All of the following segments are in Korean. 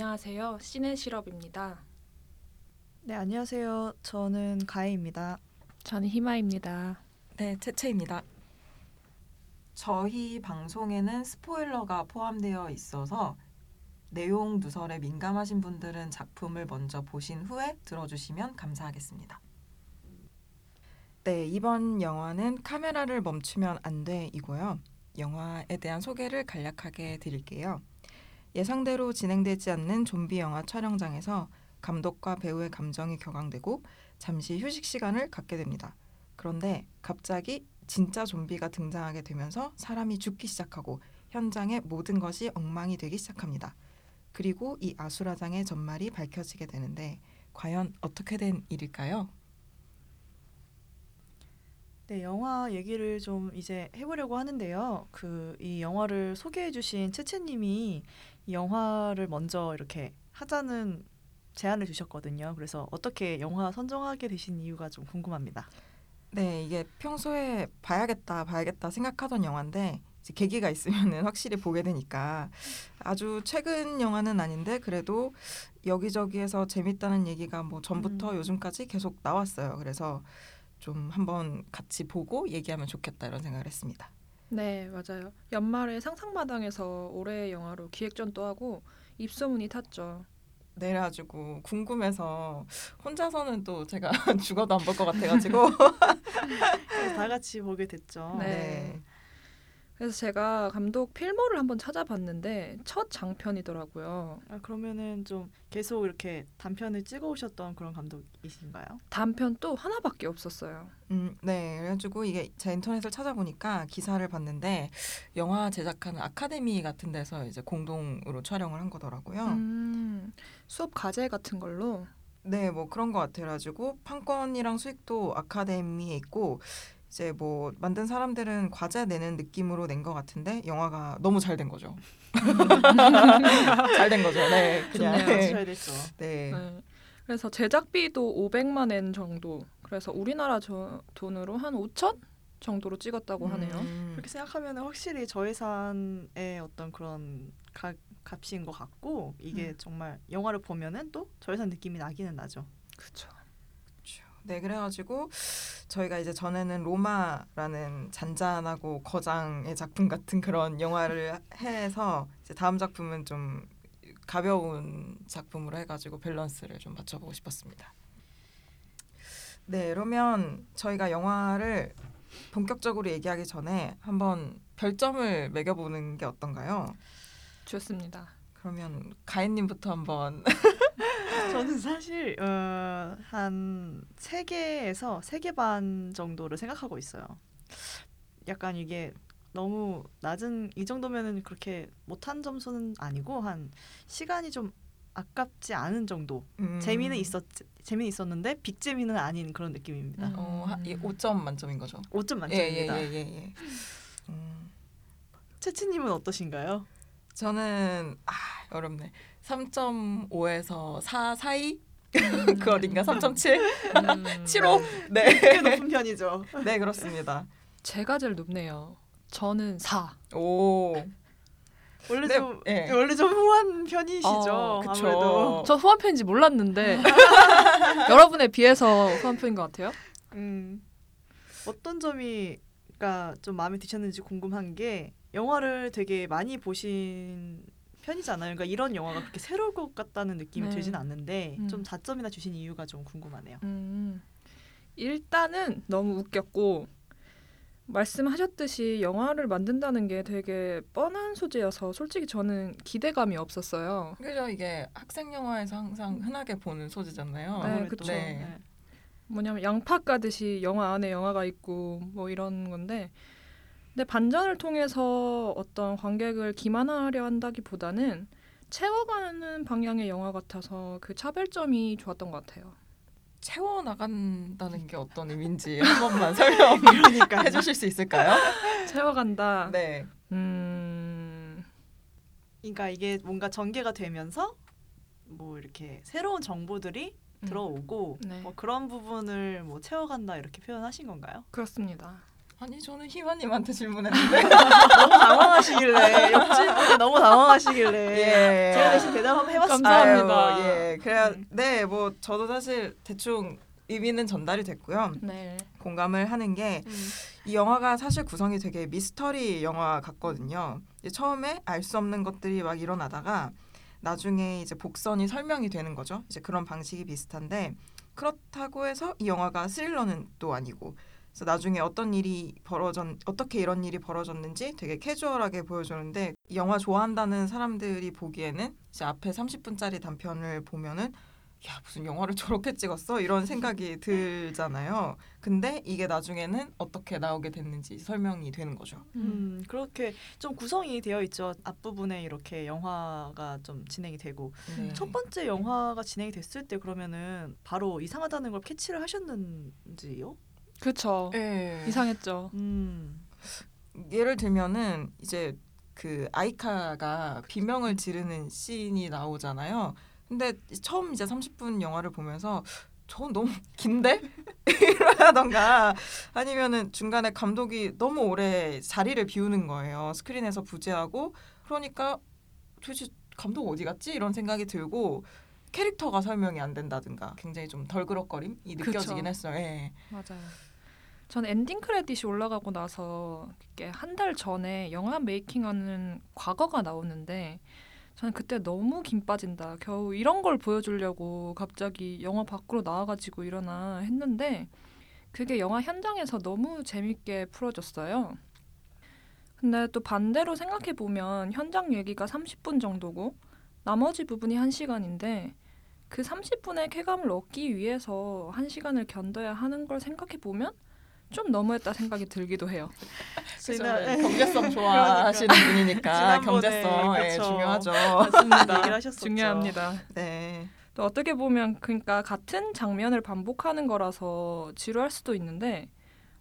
안녕하세요. 시네 시럽입니다. 네, 안녕하세요. 저는 가희입니다. 저는 희마입니다. 네, 채채입니다. 저희 방송에는 스포일러가 포함되어 있어서 내용 누설에 민감하신 분들은 작품을 먼저 보신 후에 들어주시면 감사하겠습니다. 네, 이번 영화는 카메라를 멈추면 안 돼이고요. 영화에 대한 소개를 간략하게 드릴게요. 예상대로 진행되지 않는 좀비 영화 촬영장에서 감독과 배우의 감정이 격앙되고 잠시 휴식 시간을 갖게 됩니다. 그런데 갑자기 진짜 좀비가 등장하게 되면서 사람이 죽기 시작하고 현장의 모든 것이 엉망이 되기 시작합니다. 그리고 이 아수라장의 전말이 밝혀지게 되는데 과연 어떻게 된 일일까요? 네, 영화 얘기를 좀 이제 해보려고 하는데요. 그 이 영화를 소개해주신 채채님이 이 영화를 먼저 이렇게 하자는 제안을 주셨거든요. 그래서 어떻게 영화 선정하게 되신 이유가 좀 궁금합니다. 네, 이게 평소에 봐야겠다, 봐야겠다 생각하던 영화인데 이제 계기가 있으면은 확실히 보게 되니까 아주 최근 영화는 아닌데 그래도 여기저기에서 재밌다는 얘기가 뭐 전부터 음. 요즘까지 계속 나왔어요. 그래서 좀 한번 같이 보고 얘기하면 좋겠다 이런 생각을 했습니다. 네, 맞아요. 연말에 상상마당에서 올해의 영화로 기획전도 하고 입소문이 탔죠. 네, 그래가지고 궁금해서 혼자서는 또 제가 죽어도 안 볼 것 같아가지고 그래서 다 같이 보게 됐죠. 네. 네. 그래서 제가 감독 필모를 한번 찾아봤는데 첫 장편이더라고요. 아, 그러면은 좀 계속 이렇게 단편을 찍어오셨던 그런 감독이신가요? 단편 또 하나밖에 없었어요. 음, 네. 그래가지고 이게 제 인터넷을 찾아보니까 기사를 봤는데 영화 제작하는 아카데미 같은 데서 이제 공동으로 촬영을 한 거더라고요. 음, 수업 과제 같은 걸로. 네, 뭐 그런 것 같아요. 그래가지고 판권이랑 수익도 아카데미에 있고 이제 뭐 만든 사람들은 과제 내는 느낌으로 낸 것 같은데 영화가 너무 잘 된 거죠. 잘 된 거죠. 네, 그냥 네. 잘 됐죠. 네. 네. 그래서 제작비도 500만 엔 정도. 그래서 우리나라 저, 돈으로 한 5천 정도로 찍었다고 하네요. 음, 그렇게 생각하면 확실히 저예산의 어떤 그런 가, 값인 것 같고 이게 음. 정말 영화를 보면은 또 저예산 느낌이 나기는 나죠. 그렇죠. 네, 그래가지고 저희가 이제 전에는 로마라는 잔잔하고 거장의 작품 같은 그런 영화를 해서 이제 다음 작품은 좀 가벼운 작품으로 해가지고 밸런스를 좀 맞춰보고 싶었습니다. 네, 그러면 저희가 영화를 본격적으로 얘기하기 전에 한번 별점을 매겨보는 게 어떤가요? 좋습니다. 그러면 가인님부터 한번 저는 사실 어, 한세 개에서 세 개 반 정도를 생각하고 있어요. 약간 이게 너무 낮은 이 정도면은 그렇게 못한 점수는 아니고 한 시간이 좀 아깝지 않은 정도. 음, 재미는 있었 재미는 있었는데 빅 재미는 아닌 그런 느낌입니다. 음. 어, 한- 이 5점 만점인 거죠. 5점 예, 만점입니다. 예, 예, 예, 예. 음, 채치님은 어떠신가요? 저는 아 어렵네. 3.5에서 4 사이 그 어딘가 3.7, 음, 7호. 네, 꽤 높은 편이죠. 네 그렇습니다. 제가 제일 높네요. 저는 4. 오, 원래 네, 좀 예. 원래 좀 후한 편이시죠. 어, 그쵸. 아무래도. 저 후한 편인지 몰랐는데 여러분에 비해서 후한 편인 것 같아요. 음, 어떤 점이 그러니까 좀 마음에 드셨는지 궁금한 게 영화를 되게 많이 보신 편이잖아요. 그러니까 이런 영화가 그렇게 새로울 것 같다는 느낌이 네. 들진 않는데 음. 좀 자점이나 주신 이유가 좀 궁금하네요. 음, 일단은 너무 웃겼고 말씀하셨듯이 영화를 만든다는 게 되게 뻔한 소재여서 솔직히 저는 기대감이 없었어요. 그죠 이게 학생 영화에서 항상 흔하게 보는 소재잖아요. 네. 그쵸. 네. 뭐냐면 양파 까듯이 영화 안에 영화가 있고 뭐 이런 건데 근데 반전을 통해서 어떤 관객을 기만하려 한다기보다는 채워가는 방향의 영화 같아서 그 차별점이 좋았던 것 같아요. 채워 나간다는 게 어떤 의미인지 한 번만 설명 그러니까 해주실 수 있을까요? 채워간다. 네. 음, 그러니까 이게 뭔가 전개가 되면서 뭐 이렇게 새로운 정보들이 음, 들어오고 네. 뭐 그런 부분을 뭐 채워간다 이렇게 표현하신 건가요? 그렇습니다. 아니 저는 희화님한테 질문했는데 너무 당황하시길래 옆질문에 너무 당황하시길래 예. 제가 대신 대답 한번 해봤습니다. 감사합니다. 아유, 예, 그래야 음. 네, 뭐 저도 사실 대충 의미는 전달이 됐고요. 네. 공감을 하는 게이 음. 영화가 사실 구성이 되게 미스터리 영화 같거든요. 처음에 알 수 없는 것들이 막 일어나다가 나중에 이제 복선이 설명이 되는 거죠. 이제 그런 방식이 비슷한데 그렇다고 해서 이 영화가 스릴러는 또 아니고 그래서 나중에 어떤 일이 벌어졌 어떻게 이런 일이 벌어졌는지 되게 캐주얼하게 보여주는데 이 영화 좋아한다는 사람들이 보기에는 이제 앞에 30분짜리 단편을 보면은 야 무슨 영화를 저렇게 찍었어 이런 생각이 들잖아요. 근데 이게 나중에는 어떻게 나오게 됐는지 설명이 되는 거죠. 음, 그렇게 좀 구성이 되어 있죠. 앞부분에 이렇게 영화가 좀 진행이 되고 네. 첫 번째 영화가 진행이 됐을 때 그러면은 바로 이상하다는 걸 캐치를 하셨는지요? 그쵸. 예. 이상했죠. 음. 예를 들면은 이제 그 아이카가 비명을 지르는 씬이 나오잖아요. 근데 처음 이제 30분 영화를 보면서 저건 너무 긴데 이러던가 아니면은 중간에 감독이 너무 오래 자리를 비우는 거예요. 스크린에서 부재하고 그러니까 도대체 감독 어디 갔지 이런 생각이 들고 캐릭터가 설명이 안 된다든가 굉장히 좀 덜그럭거림이 느껴지긴 그쵸. 했어요. 예. 맞아요. 전 엔딩 크레딧이 올라가고 나서 한달 전에 영화 메이킹하는 과거가 나오는데 저는 그때 너무 김 빠진다. 겨우 이런 걸 보여주려고 갑자기 영화 밖으로 나와가지고 일어나 했는데 그게 영화 현장에서 너무 재밌게 풀어졌어요. 근데 또 반대로 생각해 보면 현장 얘기가 30분 정도고 나머지 부분이 1시간인데 그 30분의 쾌감을 얻기 위해서 1시간을 견뎌야 하는 걸 생각해 보면 좀 너무했다 생각이 들기도 해요. 지난-? 경제성 좋아하시는 분이니까 경제성 예, 그쵸. 중요하죠. 맞습니다. 중요합니다. 네. 또 어떻게 보면 그러니까 같은 장면을 반복하는 거라서 지루할 수도 있는데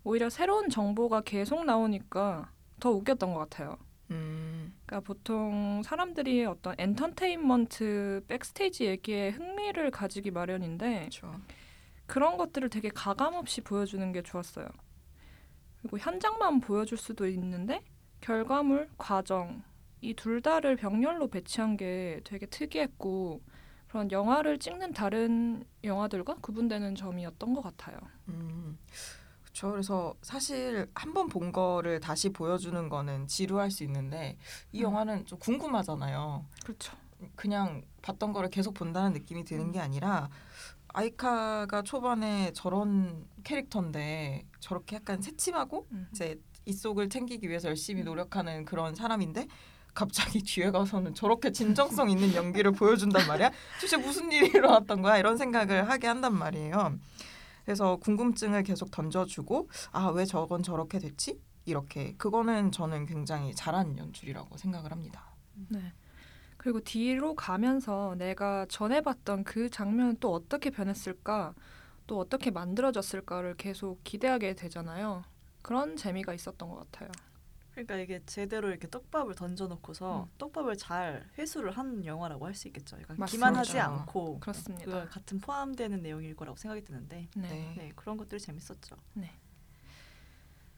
오히려 새로운 정보가 계속 나오니까 더 웃겼던 것 같아요. 음, 그러니까 보통 사람들이 어떤 엔터테인먼트 백스테이지 얘기에 흥미를 가지기 마련인데 그렇죠. 그런 것들을 되게 가감 없이 보여주는 게 좋았어요. 그리고 현장만 보여줄 수도 있는데 결과물, 과정 이 둘 다를 병렬로 배치한 게 되게 특이했고 그런 영화를 찍는 다른 영화들과 구분되는 점이었던 것 같아요. 음, 그렇죠. 그래서 사실 한 번 본 거를 다시 보여주는 거는 지루할 수 있는데 이 음. 영화는 좀 궁금하잖아요. 그렇죠. 그냥 봤던 거를 계속 본다는 느낌이 드는 음. 게 아니라 아이카가 초반에 저런 캐릭터인데 저렇게 약간 새침하고 음. 이제 이 속을 챙기기 위해서 열심히 음. 노력하는 그런 사람인데 갑자기 뒤에 가서는 저렇게 진정성 있는 연기를 보여준단 말이야. 도대체 무슨 일이 일어났던 거야? 이런 생각을 하게 한단 말이에요. 그래서 궁금증을 계속 던져주고 아 왜 저건 저렇게 됐지? 이렇게 그거는 저는 굉장히 잘한 연출이라고 생각을 합니다. 네. 그리고 뒤로 가면서 내가 전에 봤던 그 장면은 또 어떻게 변했을까, 또 어떻게 만들어졌을까를 계속 기대하게 되잖아요. 그런 재미가 있었던 것 같아요. 그러니까 이게 제대로 이렇게 떡밥을 던져놓고서 음. 떡밥을 잘 회수를 한 영화라고 할 수 있겠죠. 맞습니다. 기만하지 않고 그렇습니다. 그 같은 포함되는 내용일 거라고 생각이 드는데 네. 네. 네 그런 것들이 재밌었죠.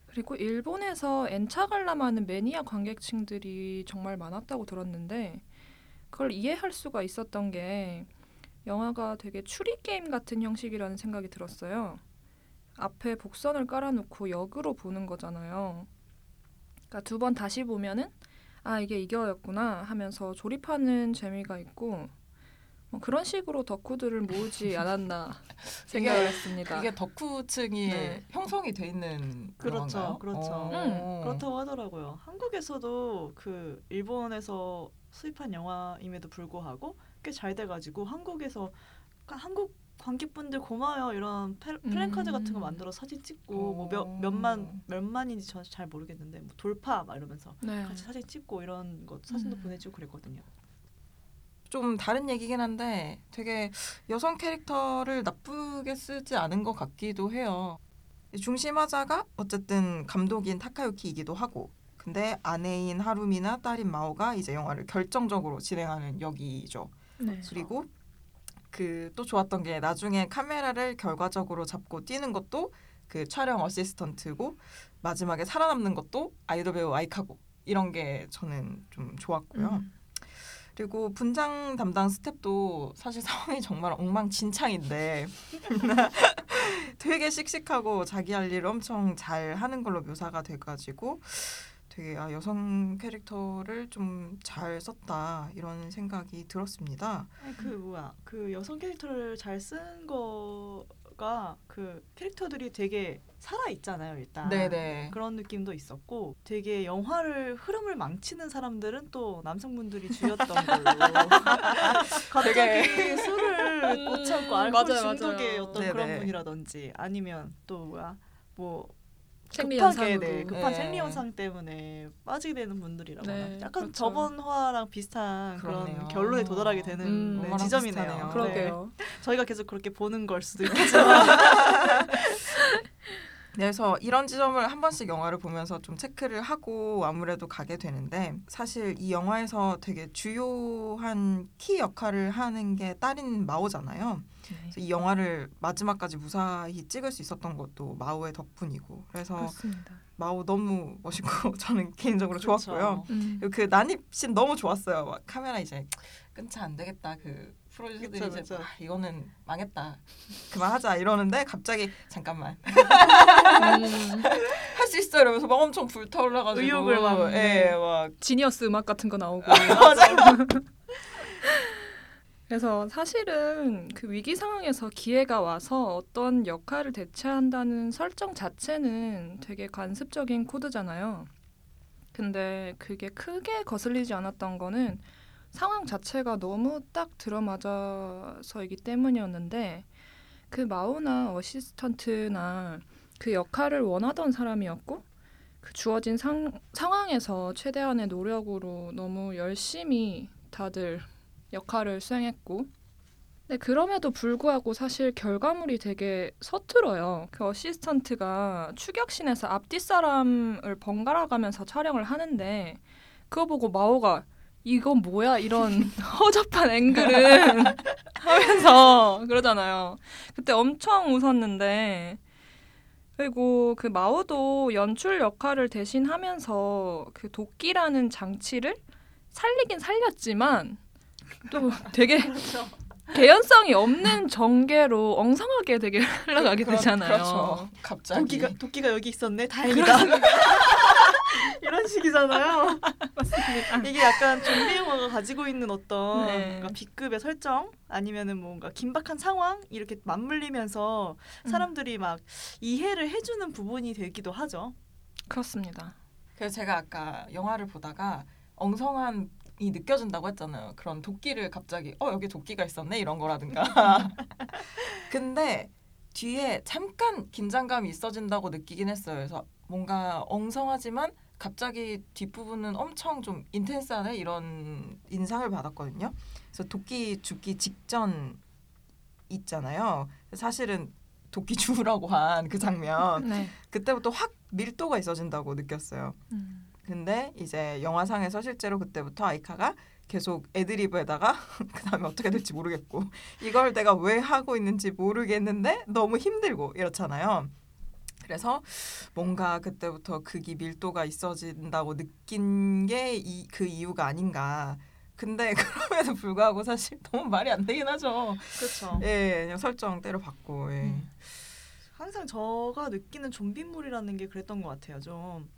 그리고 일본에서 엔차 관람하는 매니아 관객층들이 정말 많았다고 들었는데 그걸 이해할 수가 있었던 게 영화가 되게 추리 게임 같은 형식이라는 생각이 들었어요. 앞에 복선을 깔아놓고 역으로 보는 거잖아요. 그러니까 두 번 다시 보면은 아 이게 이거였구나 하면서 조립하는 재미가 있고 뭐 그런 식으로 덕후들을 모으지 않았나 생각을 했습니다. 이게 덕후층이 네. 형성이 돼 있는 그렇죠, 영화인가요? 그렇죠. 어. 그렇다고 하더라고요. 한국에서도 그 일본에서 수입한 영화임에도 불구하고 꽤 잘 돼가지고 한국에서 그러니까 한국 관객분들 고마워요 이런 페- 플랜카드 같은 거 음. 만들어 사진 찍고 어. 뭐몇 몇만 몇만인지 저잘 모르겠는데 뭐 돌파 막 이러면서 네. 같이 사진 찍고 이런 거 사진도 음. 보내주고 그랬거든요. 좀 다른 얘기긴 한데 되게 여성 캐릭터를 나쁘게 쓰지 않은 것 같기도 해요. 중심화자가 어쨌든 감독인 타카유키이기도 하고 근데 아내인 하루미나 딸인 마오가 이제 영화를 결정적으로 진행하는 역이죠. 네. 그리고 그 또 좋았던 게 나중에 카메라를 결과적으로 잡고 뛰는 것도 그 촬영 어시스턴트고 마지막에 살아남는 것도 아이돌 배우 아이카고 이런 게 저는 좀 좋았고요. 음. 그리고 분장 담당 스텝도 사실 상황이 정말 엉망진창인데 되게 씩씩하고 자기 할 일 엄청 잘 하는 걸로 묘사가 돼가지고 되게 아, 여성 캐릭터를 좀 잘 썼다 이런 생각이 들었습니다. 그 뭐야 그 여성 캐릭터를 잘 쓴 거가 그 캐릭터들이 되게 살아 있잖아요 일단 네네. 그런 느낌도 있었고 되게 영화를 흐름을 망치는 사람들은 또 남성분들이 주였던 걸로 갑자기 술을 못 참고 음, 알코올 맞아요, 중독의 맞아요. 어떤 네네. 그런 분이라든지 아니면 또 뭐야 뭐 급하게 현상으로. 네, 급한 네. 생리 현상 때문에 빠지게 되는 분들이라거나 네, 약간 그렇죠. 저번 화랑 비슷한 그런 그렇네요. 결론에 도달하게 되는 음, 네, 엄마랑 지점이네요. 비슷하네요. 네. 그러게요. 저희가 계속 그렇게 보는 걸 수도 있겠지만 그래서 이런 지점을 한 번씩 영화를 보면서 좀 체크를 하고 아무래도 가게 되는데 사실 이 영화에서 되게 주요한 키 역할을 하는 게 딸인 마오잖아요. 그래서 이 영화를 마지막까지 무사히 찍을 수 있었던 것도 마오의 덕분이고 그래서 그렇습니다. 마오 너무 멋있고 저는 개인적으로 그렇죠. 좋았고요. 음. 그리고 그 난입씬 너무 좋았어요. 막 카메라 이제 끊자 안 되겠다. 그 프로듀서들이 그쵸, 이제 그쵸. 와, 이거는 망했다. 그만하자 이러는데 갑자기 잠깐만 음. 할수 있어 이러면서 막 엄청 불타올라가지고 의욕을 막, 예, 막 지니어스 음악 같은 거 나오고. 그래서 사실은 그 위기 상황에서 기회가 와서 어떤 역할을 대체한다는 설정 자체는 되게 관습적인 코드잖아요. 근데 그게 크게 거슬리지 않았던 거는 상황 자체가 너무 딱 들어맞아서이기 때문이었는데 그 마오나 어시스턴트나 그 역할을 원하던 사람이었고 그 주어진 상, 상황에서 최대한의 노력으로 너무 열심히 다들 역할을 수행했고 근데 그럼에도 불구하고 사실 결과물이 되게 서툴어요. 그 어시스턴트가 추격신에서 앞뒤 사람을 번갈아 가면서 촬영을 하는데 그거 보고 마오가 이건 뭐야 이런 허접한 앵글은 하면서 그러잖아요. 그때 엄청 웃었는데 그리고 그 마오도 연출 역할을 대신하면서 그 도끼라는 장치를 살리긴 살렸지만 또 되게 개연성이 없는 전개로 엉성하게 되게 흘러가게 그렇- 되잖아요. 그렇죠. 갑자기 도끼가 도끼가 여기 있었네. 다행이다. 이런 식이잖아요. 이게 약간 좀비 영화가 가지고 있는 어떤 네. 뭔가 B급의 설정 아니면은 뭔가 긴박한 상황 이렇게 맞물리면서 음. 사람들이 막 이해를 해주는 부분이 되기도 하죠. 그렇습니다. 그래서 제가 아까 영화를 보다가 엉성한 이 느껴진다고 했잖아요. 그런 도끼를 갑자기 어 여기 도끼가 있었네 이런 거라든가. 근데 뒤에 잠깐 긴장감이 있어진다고 느끼긴 했어요. 그래서 뭔가 엉성하지만 갑자기 뒷부분은 엄청 좀 인텐스하네 이런 인상을 받았거든요. 그래서 도끼 죽기 직전 있잖아요. 사실은 도끼 주우라고 한 그 장면 네. 그때부터 확 밀도가 있어진다고 느꼈어요. 음. 근데 이제 영화상에서 실제로 그때부터 아이카가 계속 애드리브에다가 그다음에 어떻게 될지 모르겠고 이걸 내가 왜 하고 있는지 모르겠는데 너무 힘들고 이렇잖아요. 그래서 뭔가 그때부터 극이 밀도가 있어진다고 느낀 게 그 이유가 아닌가. 근데 그럼에도 불구하고 사실 너무 말이 안 되긴 하죠. 그렇죠. 예, 그냥 설정 때려 받고. 예. 음. 항상 저가 느끼는 좀비물이라는 게 그랬던 것 같아요. 좀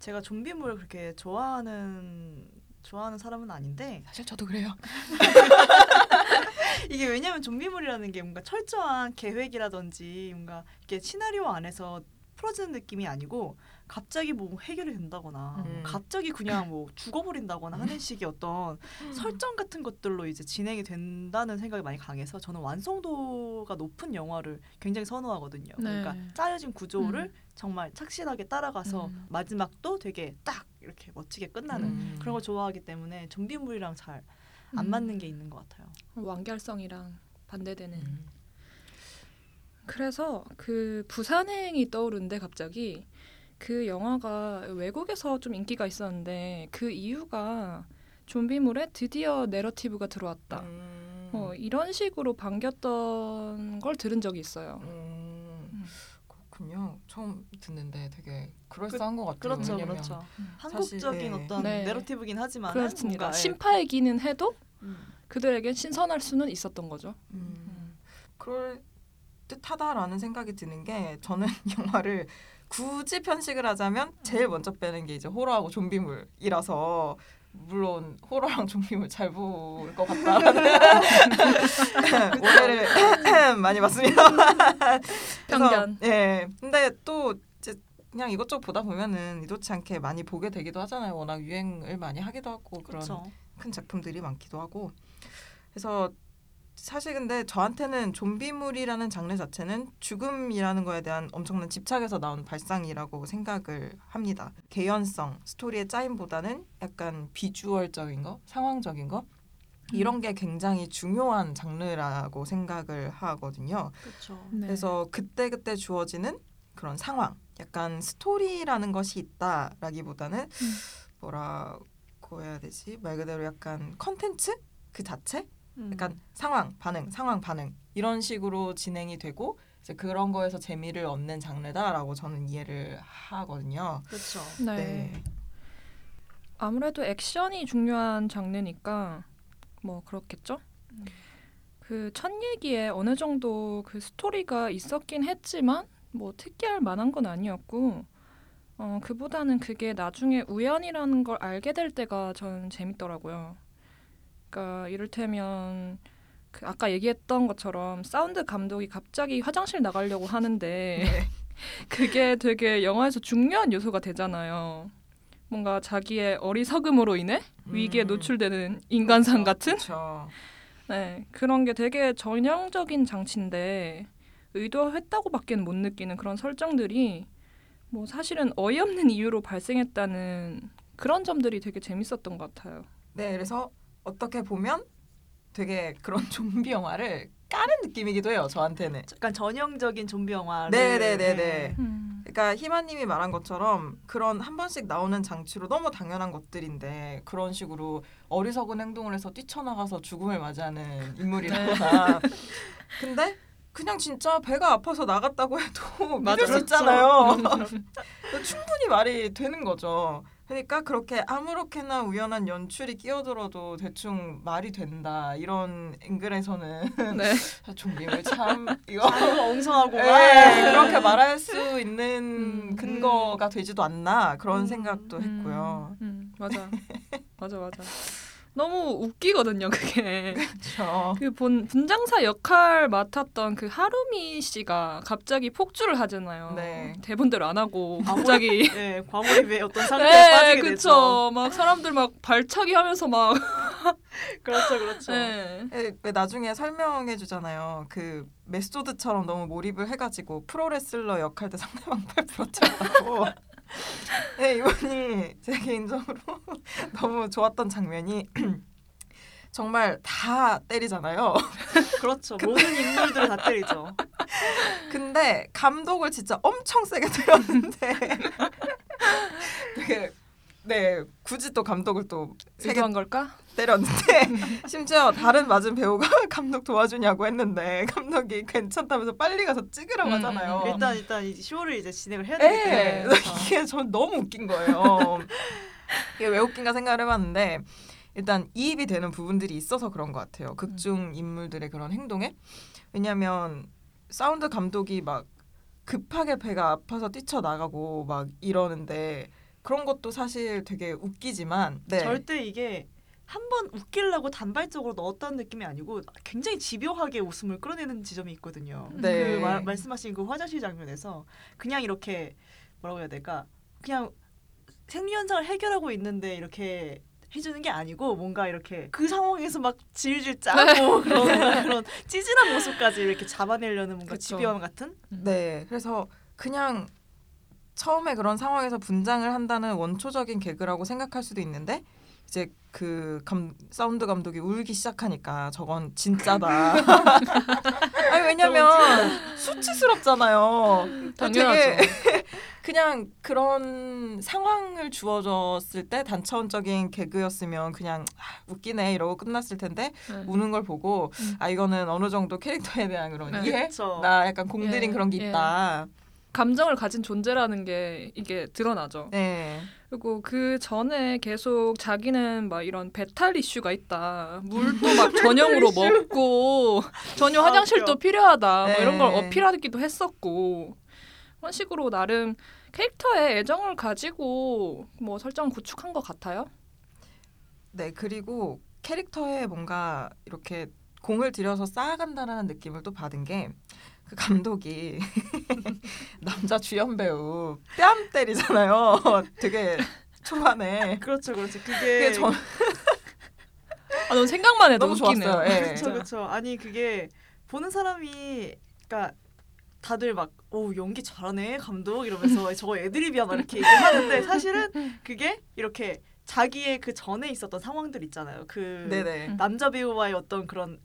제가 좀비물을 그렇게 좋아하는 좋아하는 사람은 아닌데 사실 저도 그래요. 이게 왜냐면 좀비물이라는 게 뭔가 철저한 계획이라든지 뭔가 이렇게 시나리오 안에서 풀어지는 느낌이 아니고 갑자기 뭐 해결이 된다거나 음. 갑자기 그냥 뭐 죽어버린다거나 하는 식의 어떤 설정 같은 것들로 이제 진행이 된다는 생각이 많이 강해서 저는 완성도가 높은 영화를 굉장히 선호하거든요. 네. 그러니까 짜여진 구조를 음. 정말 착실하게 따라가서 음. 마지막도 되게 딱 이렇게 멋지게 끝나는 음. 그런 걸 좋아하기 때문에 좀비물이랑 잘안 음. 맞는 게 있는 것 같아요. 완결성이랑 반대되는. 음. 그래서 그 부산행이 떠오르는데 갑자기 그 영화가 외국에서 좀 인기가 있었는데 그 이유가 좀비물에 드디어 내러티브가 들어왔다. 음. 뭐 이런 식으로 반겼던 걸 들은 적이 있어요. 음. 음. 그렇군요. 처음 듣는데 되게 그럴싸한 것 같아요. 그렇죠, 그렇죠. 음. 한국적인 네. 어떤 네. 내러티브긴 하지만 그렇습니다. 예. 심파이기는 해도 음. 그들에겐 신선할 수는 있었던 거죠. 음, 그럴 듯하다라는 생각이 드는 게 저는 영화를 굳이 편식을 하자면 제일 먼저 빼는 게 이제 호러하고 좀비물이라서 물론 호러랑 좀비물 잘 볼 것 같다라는 오해를 많이 받습니다. 편견. 예. 근데 또 이제 그냥 이것저것 보다 보면은 이도치 않게 많이 보게 되기도 하잖아요. 워낙 유행을 많이 하기도 하고 그런 그렇죠. 큰 작품들이 많기도 하고 그래서 사실 근데 저한테는 좀비물이라는 장르 자체는 죽음이라는 거에 대한 엄청난 집착에서 나온 발상이라고 생각을 합니다. 개연성, 스토리의 짜임보다는 약간 비주얼적인 거, 상황적인 거 이런 게 굉장히 중요한 장르라고 생각을 하거든요. 그렇죠. 네. 그래서 그때 그때 주어지는 그런 상황, 약간 스토리라는 것이 있다라기보다는 뭐라고 해야 되지? 말 그대로 약간 컨텐츠 그 자체, 음. 약간 상황 반응, 상황 반응 이런 식으로 진행이 되고 이제 그런 거에서 재미를 얻는 장르다라고 저는 이해를 하거든요. 그렇죠. 네. 네. 아무래도 액션이 중요한 장르니까 뭐 그렇겠죠. 음. 그첫 얘기에 어느 정도 그 스토리가 있었긴 했지만 뭐 특이할 만한 건 아니었고 어 그보다는 그게 나중에 우연이라는 걸 알게 될 때가 저는 재밌더라고요. 그러니까 이를테면 그 아까 얘기했던 것처럼 사운드 감독이 갑자기 화장실 나가려고 하는데 네. 그게 되게 영화에서 중요한 요소가 되잖아요. 뭔가 자기의 어리석음으로 인해 위기에 음. 노출되는 인간상 같은 그렇죠. 네, 그런 게 되게 전형적인 장치인데 의도했다고밖에는 못 느끼는 그런 설정들이 뭐 사실은 어이없는 이유로 발생했다는 그런 점들이 되게 재밌었던 것 같아요. 네, 그래서 어떻게 보면 되게 그런 좀비 영화를 까는 느낌이기도 해요. 저한테는. 약간 전형적인 좀비 영화를 네, 네, 네, 예. 네. 음. 그러니까 희마님이 말한 것처럼 그런 한 번씩 나오는 장치로 너무 당연한 것들인데 그런 식으로 어리석은 행동을 해서 뛰쳐나가서 죽음을 맞이하는 인물이라거나 근데 그냥 진짜 배가 아파서 나갔다고 해도 믿을 수 그렇죠. 있잖아요. 충분히 말이 되는 거죠. 그러니까 그렇게 아무렇게나 우연한 연출이 끼어들어도 대충 말이 된다 이런 앵글에서는 네. 좀비물 참 이거 아, 엉성하고 네, 그렇게 말할 수 있는 음, 근거가 되지도 않나 그런 음, 생각도 했고요. 음, 음, 맞아. 맞아, 맞아. 너무 웃기거든요, 그게. 그렇죠. 그 본 분장사 역할 맡았던 그 하루미 씨가 갑자기 폭주를 하잖아요. 네. 대본대로 안 하고 갑자기 네, 과몰입의 어떤 상태에 네, 빠지게 그쵸. 되죠. 막 사람들 막 발차기 하면서 막. 그렇죠, 그렇죠. 네. 에, 왜 나중에 설명해 주잖아요. 그 메소드처럼 너무 몰입을 해가지고 프로레슬러 역할 때 상대방 팔 부러뜨렸다고. 네, 이번이 제 개인적으로 너무 좋았던 장면이 정말 다 때리잖아요. 그렇죠. 모든 인물들을 다 때리죠. 근데 감독을 진짜 엄청 세게 때렸는데 되게 네 굳이 또 감독을 또 세게 의도한 걸까? 때렸는데 심지어 다른 맞은 배우가 감독 도와주냐고 했는데 감독이 괜찮다면서 빨리 가서 찍으라고 음, 하잖아요. 음, 일단 일단 이 쇼를 이제 진행을 해야 되기 네, 때문에 그래서 이게 전 너무 웃긴 거예요. 이게 왜 웃긴가 생각을 해봤는데 일단 이입이 되는 부분들이 있어서 그런 것 같아요. 극중 인물들의 그런 행동에 왜냐하면 사운드 감독이 막 급하게 배가 아파서 뛰쳐나가고 막 이러는데 그런 것도 사실 되게 웃기지만 네. 절대 이게 한 번 웃기려고 단발적으로 넣었다는 느낌이 아니고 굉장히 집요하게 웃음을 끌어내는 지점이 있거든요. 네. 그 말, 말씀하신 그 화장실 장면에서 그냥 이렇게 뭐라고 해야 될까? 그냥 생리 현상을 해결하고 있는데 이렇게 해주는 게 아니고 뭔가 이렇게 그 상황에서 막 질질 짜고 그런 그런 찌질한 모습까지 이렇게 잡아내려는 뭔가 그쵸. 집요함 같은 네, 그래서 그냥 처음에 그런 상황에서 분장을 한다는 원초적인 개그라고 생각할 수도 있는데 이제 그 감, 사운드 감독이 울기 시작하니까 저건 진짜다. 아니 왜냐면 수치스럽잖아요. 당연하죠. 되게 그냥 그런 상황을 주어졌을 때 단차원적인 개그였으면 그냥 아, 웃기네 이러고 끝났을 텐데 네. 우는 걸 보고 음. 아 이거는 어느 정도 캐릭터에 대한 그런 네. 이해 그쵸. 나 약간 공들인 예, 그런 게 예. 있다. 감정을 가진 존재라는 게 이게 드러나죠. 네. 그리고 그 전에 계속 자기는 막 이런 배탈 이슈가 있다. 물도 막 전용으로 먹고 전용 아, 화장실도. 필요하다. 뭐 이런 걸 네. 어필하기도 했었고 그런 식으로 나름 캐릭터에 애정을 가지고 뭐 설정을 구축한 것 같아요. 네, 그리고 캐릭터에 뭔가 이렇게 공을 들여서 쌓아간다라는 느낌을 또 받은 게 그 감독이 남자 주연 배우 뺨 때리잖아요. 되게 초반에. 그렇죠, 그렇죠. 그게 그게 전 아, 너무 생각만 해도 너무 웃기네요. 좋았어요. 예. 그렇죠, 그렇죠. 아니 그게 보는 사람이 그러니까 다들 막 오 연기 잘하네 감독 이러면서 저거 애드립이야 막 이렇게 얘기하는데 사실은 그게 이렇게 자기의 그 전에 있었던 상황들 있잖아요. 그 네네. 남자 배우와의 어떤 그런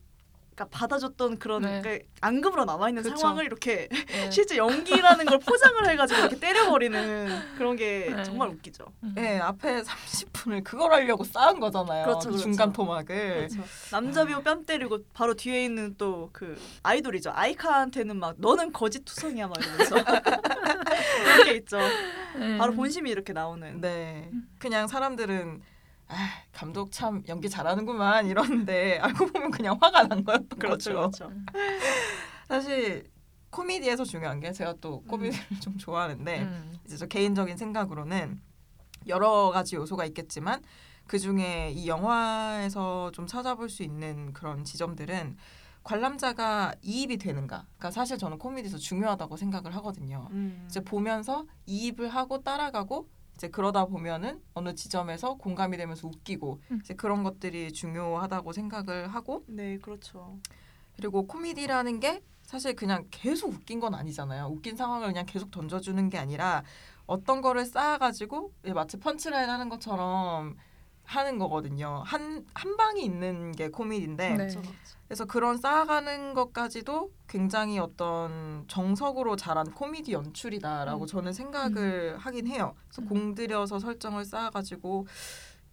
그러니까 받아줬던 그런 네. 그러니까 앙금으로 남아 있는. 상황을 이렇게 네. 실제 연기라는 걸 포장을 해가지고 이렇게 때려버리는 그런 게 네. 정말 웃기죠. 음. 네, 앞에 30분을 그걸 하려고 쌓은 거잖아요. 그렇죠, 그 그렇죠. 중간 토막을. 그렇죠. 남자 배우 뺨 때리고 바로 뒤에 있는 또 그 아이돌이죠. 아이카한테는 막 너는 거짓 투성이야 막 이러면서 그런 게 있죠. 네. 바로 본심이 이렇게 나오는. 네. 그냥 사람들은 아, 감독 참 연기 잘하는구만 이러는데 알고 보면 그냥 화가 난 거였던 그렇죠, 거죠. 그렇죠. 사실 코미디에서 중요한 게 제가 또 코미디를 좀 좋아하는데 음. 이제 저 개인적인 생각으로는 여러 가지 요소가 있겠지만 그 중에 이 영화에서 좀 찾아볼 수 있는 그런 지점들은 관람자가 이입이 되는가. 그러니까 사실 저는 코미디에서 중요하다고 생각을 하거든요. 음. 이제 보면서 이입을 하고 따라가고 이제 그러다 보면은 어느 지점에서 공감이 되면서 웃기고 음. 이제 그런 것들이 중요하다고 생각을 하고 네, 그렇죠. 그리고 코미디라는 게 사실 그냥 계속 웃긴 건 아니잖아요. 웃긴 상황을 그냥 계속 던져주는 게 아니라 어떤 거를 쌓아가지고 예, 마치 펀치라인 하는 것처럼 하는 거거든요. 한, 한 방이 있는 게 코미디인데 네. 그래서 그런 쌓아가는 것까지도 굉장히 어떤 정석으로 잘한 코미디 연출이다라고 음. 저는 생각을 하긴 해요. 그래서 음. 공들여서 설정을 쌓아가지고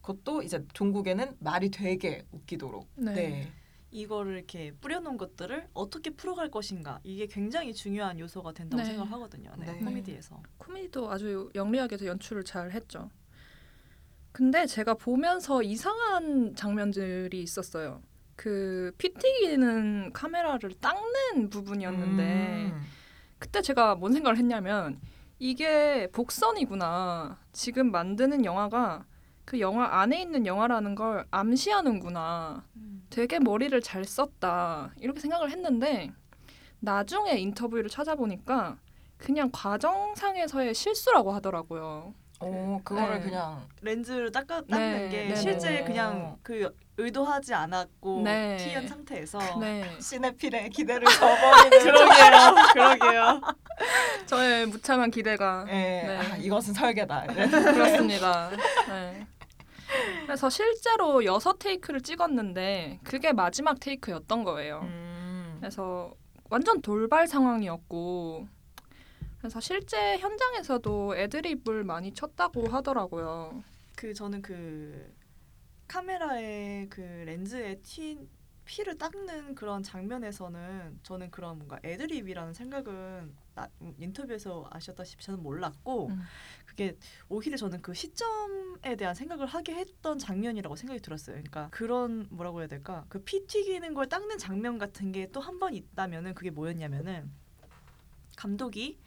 그것도 이제 종국에는 말이 되게 웃기도록. 네. 네. 이거를 이렇게 뿌려놓은 것들을 어떻게 풀어갈 것인가 이게 굉장히 중요한 요소가 된다고 네. 생각하거든요. 네, 네. 코미디에서. 코미디도 아주 영리하게 연출을 잘 했죠. 근데 제가 보면서 이상한 장면들이 있었어요. 그 피 튀기는 카메라를 닦는 부분이었는데 음. 그때 제가 뭔 생각을 했냐면 이게 복선이구나. 지금 만드는 영화가 그 영화 안에 있는 영화라는 걸 암시하는구나. 음. 되게 머리를 잘 썼다. 이렇게 생각을 했는데 나중에 인터뷰를 찾아보니까 그냥 과정상에서의 실수라고 하더라고요. 오, 그거를 네. 그냥 렌즈를 닦아 닦는 네, 게 네, 실제 네. 그냥 그 의도하지 않았고 네. 티한 상태에서 네. 시네필의 기대를 저버리는 그러게요, 그러게요. 저의 무참한 기대가 예, 네. 아, 이것은 설계다. 그렇습니다. 네. 그래서 실제로 여섯 테이크를 찍었는데 그게 마지막 테이크였던 거예요. 음. 그래서 완전 돌발 상황이었고 그래서 실제 현장에서도 애드립을 많이 쳤다고 하더라고요. 그 저는 그 카메라에 그 렌즈에 티 피를 닦는 그런 장면에서는 저는 그런 뭔가 애드립이라는 생각은 나, 음, 인터뷰에서 아셨다시피 저는 몰랐고 음. 그게 오히려 저는 그 시점에 대한 생각을 하게 했던 장면이라고 생각이 들었어요. 그러니까 그런 뭐라고 해야 될까 그 피 튀기는 걸 닦는 장면 같은 게 또 한 번 있다면은 그게 뭐였냐면은 감독이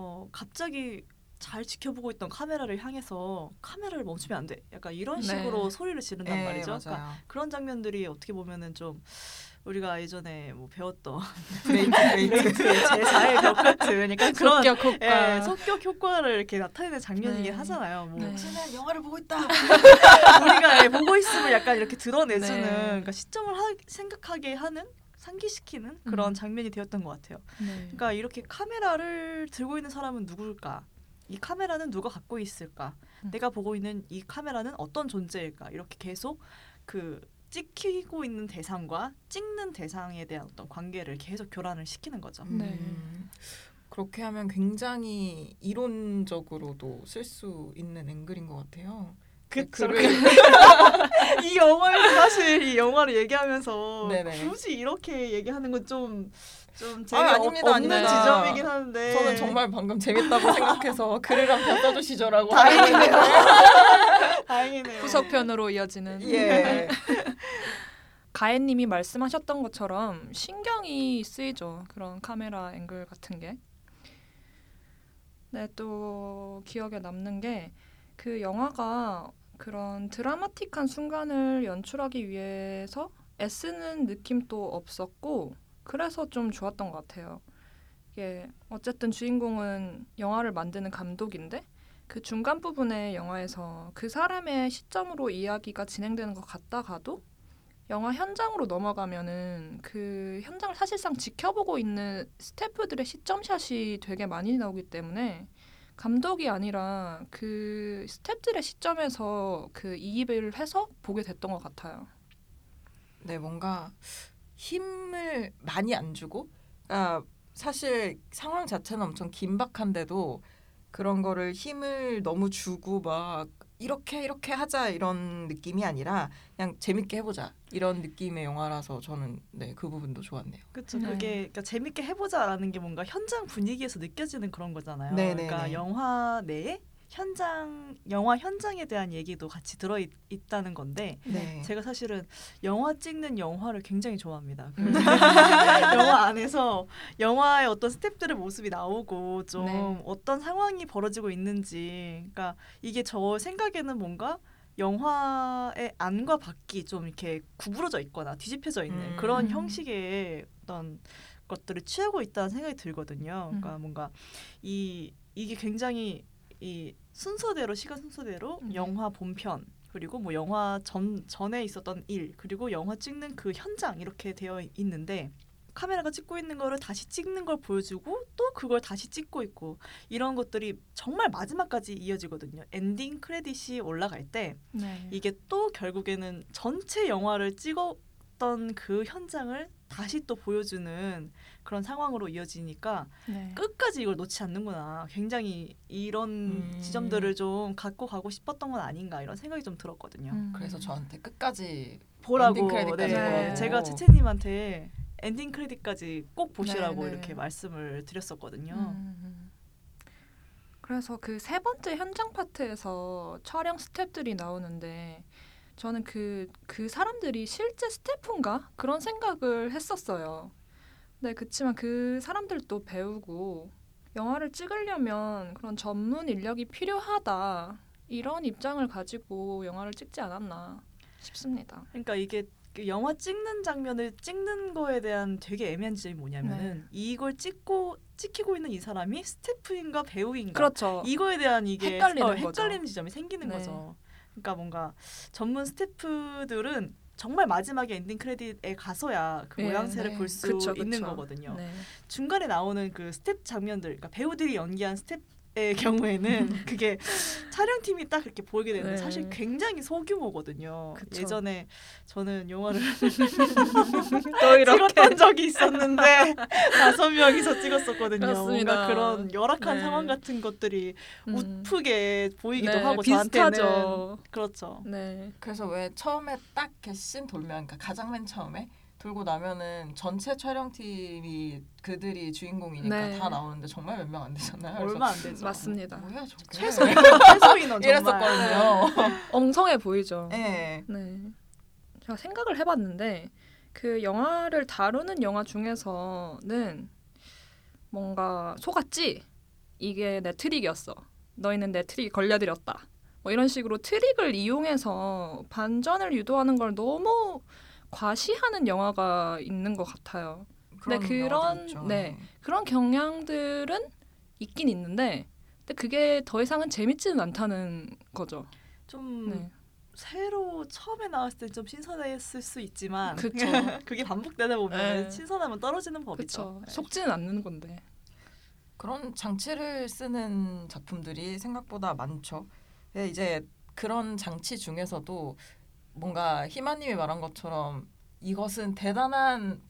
어 갑자기 잘 지켜보고 있던 카메라를 향해서 카메라를 멈추면 안 돼. 약간 이런 네. 식으로 소리를 지른단 예, 말이죠. 맞아요. 그러니까 그런 장면들이 어떻게 보면은 좀 우리가 예전에 뭐 배웠던 브레이크, 브레이크. 브레이크의 제4의 벽 같은 약간 그런 성격 효과. 예, 성격 효과를 이렇게 나타내는 장면이긴 네. 하잖아요. 뭐 네. 당신은 영화를 보고 있다. 우리가 예, 보고 있으면 약간 이렇게 드러내주는 네. 그러니까 시점을 하, 생각하게 하는 상기시키는 그런 음. 장면이 되었던 것 같아요. 네. 그러니까 이렇게 카메라를 들고 있는 사람은 누굴까? 이 카메라는 누가 갖고 있을까? 음. 내가 보고 있는 이 카메라는 어떤 존재일까? 이렇게 계속 그 찍히고 있는 대상과 찍는 대상에 대한 어떤 관계를 계속 교란을 시키는 거죠. 네. 음, 그렇게 하면 굉장히 이론적으로도 쓸 수 있는 앵글인 것 같아요. 그쵸. 글을 이 영화를 사실 이 영화를 얘기하면서 네네. 굳이 이렇게 얘기하는 건좀좀 아, 재미 아닙니다, 없는 아닙니다. 지점이긴 한데 저는 정말 방금 재밌다고 생각해서 글을 한편 써주시죠라고 다행이네요. 다행이네요. 후속편으로 이어지는 예. 가엔님이 말씀하셨던 것처럼 신경이 쓰이죠. 그런 카메라 앵글 같은 게. 네, 또 기억에 남는 게 그 영화가 그런 드라마틱한 순간을 연출하기 위해서 애쓰는 느낌도 없었고 그래서 좀 좋았던 것 같아요. 이게 어쨌든 주인공은 영화를 만드는 감독인데 그 중간 부분의 영화에서 그 사람의 시점으로 이야기가 진행되는 것 같다가도 영화 현장으로 넘어가면은 그 현장을 사실상 지켜보고 있는 스태프들의 시점샷이 되게 많이 나오기 때문에 감독이 아니라 그 스태프들의 시점에서 그 이입을 해서 보게 됐던 것 같아요. 네, 뭔가 힘을 많이 안 주고, 아 사실 상황 자체는 엄청 긴박한데도 그런 거를 힘을 너무 주고 막 이렇게 이렇게 하자 이런 느낌이 아니라 그냥 재밌게 해보자 이런 느낌의 영화라서 저는 네 그 부분도 좋았네요. 그렇죠. 네. 그게 그러니까 재밌게 해보자라는 게 뭔가 현장 분위기에서 느껴지는 그런 거잖아요. 네네네. 그러니까 영화 내에 현장 영화 현장에 대한 얘기도 같이 들어 있, 있다는 건데 네. 제가 사실은 영화 찍는 영화를 굉장히 좋아합니다. 그 음. 영화 안에서 영화의 어떤 스탭들의 모습이 나오고 좀 네. 어떤 상황이 벌어지고 있는지, 그러니까 이게 저 생각에는 뭔가 영화의 안과 밖이 좀 이렇게 구부러져 있거나 뒤집혀져 있는 음. 그런 음. 형식의 어떤 것들을 취하고 있다는 생각이 들거든요. 그러니까 음. 뭔가 이 이게 굉장히 이 순서대로 시간 순서대로 네. 영화 본편 그리고 뭐 영화 전 전에 있었던 일 그리고 영화 찍는 그 현장 이렇게 되어 있는데 카메라가 찍고 있는 거를 다시 찍는 걸 보여주고 또 그걸 다시 찍고 있고 이런 것들이 정말 마지막까지 이어지거든요. 엔딩 크레딧이 올라갈 때 네. 이게 또 결국에는 전체 영화를 찍 었던 그 현장을 다시 또 보여주는 그런 상황으로 이어지니까 네. 끝까지 이걸 놓지 않는구나. 굉장히 이런 음. 지점들을 좀 갖고 가고 싶었던 건 아닌가 이런 생각이 좀 들었거든요. 음. 그래서 저한테 끝까지 보라고 엔딩 크레딧까지 네, 보라고. 제가 채채님한테 엔딩 크레딧까지 꼭 보시라고 네, 네. 이렇게 말씀을 드렸었거든요. 음. 그래서 그 세 번째 현장 파트에서 촬영 스태프들이 나오는데 저는 그, 그 사람들이 실제 스태프인가? 그런 생각을 했었어요. 네, 그치만 그 사람들도 배우고 영화를 찍으려면 그런 전문 인력이 필요하다. 이런 입장을 가지고 영화를 찍지 않았나 싶습니다. 그러니까 이게 그 영화 찍는 장면을 찍는 거에 대한 되게 애매한 지점이 뭐냐면은 네. 이걸 찍고 찍히고 있는 이 사람이 스태프인가 배우인가 그렇죠. 이거에 대한 이게 헷갈리는 어, 거죠. 헷갈리는 지점이 생기는 네. 거죠. 그러니까 뭔가 전문 스태프들은 정말 마지막에 엔딩 크레딧에 가서야 그 예, 모양새를 네. 볼수 그쵸, 있는 그쵸. 거거든요. 네. 중간에 나오는 그 스태프 장면들, 그러니까 배우들이 연기한 스태프의 경우에는 그게 촬영팀이 딱 그렇게 보이게 되는데 네. 사실 굉장히 소규모거든요. 그쵸. 예전에 저는 영화를 또 찍었던 적이 있었는데 다섯 명이서 찍었었거든요. 그렇습니다. 뭔가 그런 열악한 네. 상황 같은 것들이 음. 웃프게 보이기도 네, 하고 저한테는 비슷하죠. 그렇죠. 네. 그래서 왜 처음에 딱 이렇게 씬 돌면 그러니까 가장 맨 처음에 돌고 나면은 전체 촬영팀이 그들이 주인공이니까 네. 다 나오는데 정말 몇 명 안 되잖아요. 얼마 안 되죠. 맞습니다. 뭐야 저게 최소 최소 인원. 이랬었거든요. 엉성해 보이죠. 네. 네. 제가 생각을 해봤는데 그 영화를 다루는 영화 중에서는 뭔가 속았지 이게 내 트릭이었어. 너희는 내 트릭이 걸려들였다. 뭐 이런 식으로 트릭을 이용해서 반전을 유도하는 걸 너무 과시하는 영화가 있는 것 같아요. 그런 그런- 있죠. 네. 그런 경향들은 있긴 있는데, 근데 그게 더 이상은 재밌지는 않다는 거죠. 좀 네. 새로 처음에 나왔을 때 좀 신선했을 수 있지만 그쵸. 그게 반복되다 보면 네. 신선함은 떨어지는 법이죠. 네. 속지는 않는 건데. 그런 장치를 쓰는 작품들이 생각보다 많죠. 근데 이제 그런 장치 중에서도 뭔가 희마님이 말한 것처럼 이것은 대단한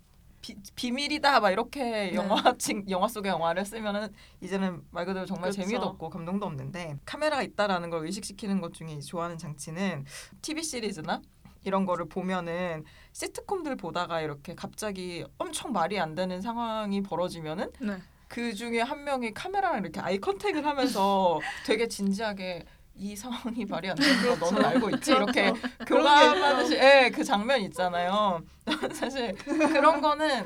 비, 비밀이다 막 이렇게 네. 영화 칭 영화 속의 영화를 쓰면은 이제는 말 그대로 정말 그쵸. 재미도 없고 감동도 없는데 카메라가 있다라는 걸 의식시키는 것 중에 좋아하는 장치는 TV 시리즈나 이런 거를 보면은 시트콤들 보다가 이렇게 갑자기 엄청 말이 안 되는 상황이 벌어지면은 네. 그 중에 한 명이 카메라랑 이렇게 아이 컨택을 하면서 되게 진지하게 이 상황이 말이 안 되는 거 너는 알고 있지 이렇게 교감하듯이 예, 그 장면 있잖아요. 사실 그런 거는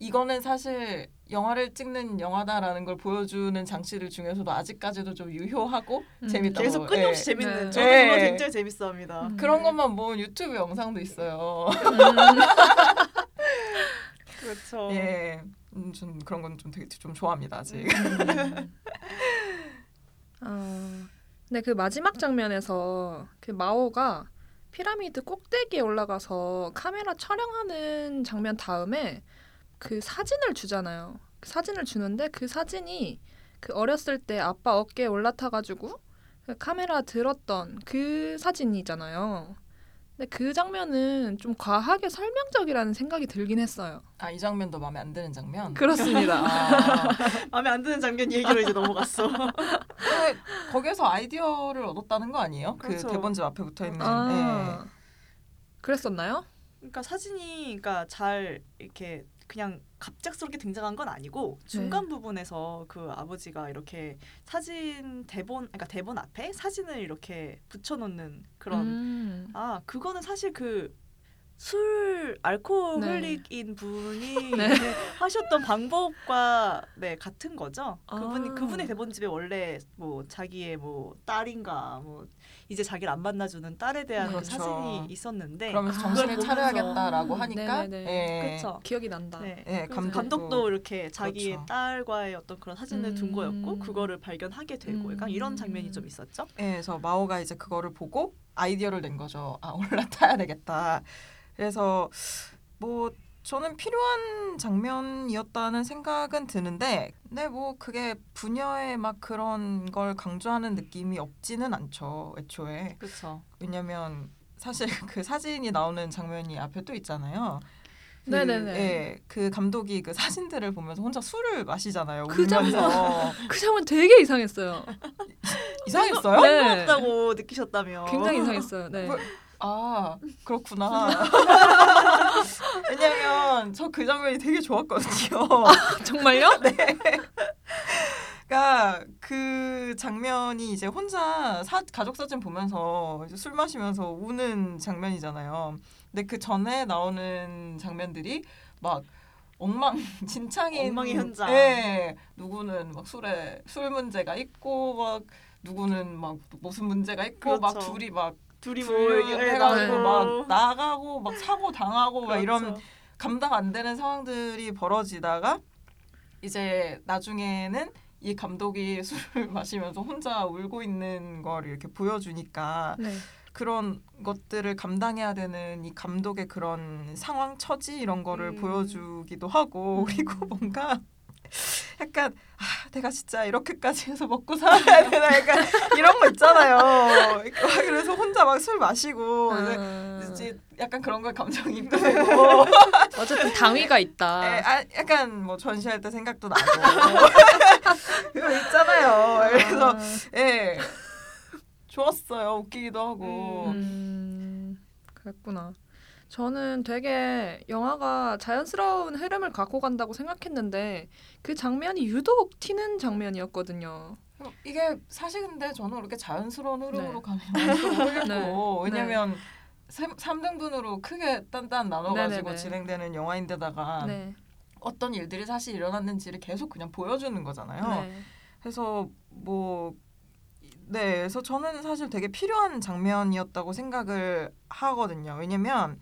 이거는 사실 영화를 찍는 영화다라는 걸 보여주는 장치들 중에서도 아직까지도 좀 유효하고 음. 재밌다고 계속 끊임없이 예. 재밌는 네. 저도 네. 그거 굉장히 재밌어합니다. 음. 그런 것만 모은 유튜브 영상도 있어요. 그렇죠. 예, 음, 좀 그런 건 좀 되게 좀 좋아합니다 아직. 음. 어, 근데 그 마지막 장면에서 그 마오가 피라미드 꼭대기에 올라가서 카메라 촬영하는 장면 다음에 그 사진을 주잖아요. 그 사진을 주는데 그 사진이 그 어렸을 때 아빠 어깨에 올라타가지고 그 카메라 들었던 그 사진이잖아요. 근데 그 장면은 좀 과하게 설명적이라는 생각이 들긴 했어요. 아 이 장면도 마음에 안 드는 장면. 그렇습니다. 아, 마음에 안 드는 장면 얘기로 이제 넘어갔어. 근데 거기에서 아이디어를 얻었다는 거 아니에요? 그렇죠. 그 대본집 앞에 붙어 있는. 아, 그랬었나요? 그러니까 사진이 그러니까 잘 이렇게 그냥 갑작스럽게 등장한 건 아니고 중간 부분에서 그 아버지가 이렇게 사진 대본 그러니까 대본 앞에 사진을 이렇게 붙여놓는 그런 음. 아 그거는 사실 그 술 알코올릭인 네. 분이 네. 하셨던 방법과 네 같은 거죠. 아. 그분이 그분의 대본집에 원래 뭐 자기의 뭐 딸인가 뭐 이제 자기를 안 만나주는 딸에 대한 그 그렇죠. 사진이 있었는데 그러면서 아. 정신을 차려야겠다라고 음, 하니까. 그렇죠. 기억이 난다. 네. 예, 감독도- 감독 도 이렇게 자기의 그렇죠. 딸과의 어떤 그런 사진을 둔 음. 거였고 그거를 발견하게 되고 약간 이런 음. 장면이 좀 있었죠. 예, 그래서 마오가 이제 그거를 보고 아이디어를 낸 거죠. 아 올라타야 되겠다. 그래서 뭐 저는 필요한 장면이었다는 생각은 드는데, 근데 뭐 그게 분녀의 막 그런 걸 강조하는 느낌이 없지는 않죠. 애초에 그렇죠. 왜냐면 사실 그 사진이 나오는 장면이 앞에 또 있잖아요. 그, 네네네. 예, 그 감독이 그 사진들을 보면서 혼자 술을 마시잖아요. 그 울면서 그 장면 되게 이상했어요. 이상했어요? 네. 없다고 느끼셨다며. 굉장히 이상했어요. 네. 뭐- 아 그렇구나. 왜냐면 저 그 장면이 되게 좋았거든요. 정말요? 네. 그러니까 그 장면이 이제 혼자 사, 가족 사진 보면서 이제 술 마시면서 우는 장면이잖아요. 근데 그 전에 나오는 장면들이 막 엉망진창인 엉망의 현장. 예. 누구는 막 술에 술 문제가 있고 막 누구는 막 무슨 문제가 있고 막 그렇죠. 둘이 막 둘이 불뭐 해가지고 네. 막 나가고 막 사고 당하고 막 이런 그렇죠. 감당 안 되는 상황들이 벌어지다가 이제 나중에는 이 감독이 술을 마시면서 혼자 울고 있는 걸 이렇게 보여주니까 네. 그런 것들을 감당해야 되는 이 감독의 그런 상황 처지 이런 거를 음. 보여주기도 하고 음. 그리고 뭔가 약간 아 내가 진짜 이렇게까지 해서 먹고 살아야 되나 약간 이런 거 있잖아요. 그래서 혼자 막 술 마시고 이제 아, 이제 약간 그런 걸 감정이입도 되고 어쨌든 당위가 예, 있다. 아, 약간 뭐 전시할 때 생각도 나고 그거 있잖아요. 그래서 아, 예 좋았어요. 웃기기도 하고 음, 그랬구나. 저는 되게 영화가 자연스러운 흐름을 갖고 간다고 생각했는데 그 장면이 유독 튀는 장면이었거든요. 이게 사실 근데 저는 그렇게 자연스러운 흐름으로 네. 가는 모르겠고 네. 왜냐면 삼 3등분으로 크게 딴딴 나눠가지고 네네네. 진행되는 영화인데다가 네. 어떤 일들이 사실 일어났는지를 계속 그냥 보여주는 거잖아요. 네. 그래서 뭐 네, 그래서 저는 사실 되게 필요한 장면이었다고 생각을 하거든요. 왜냐면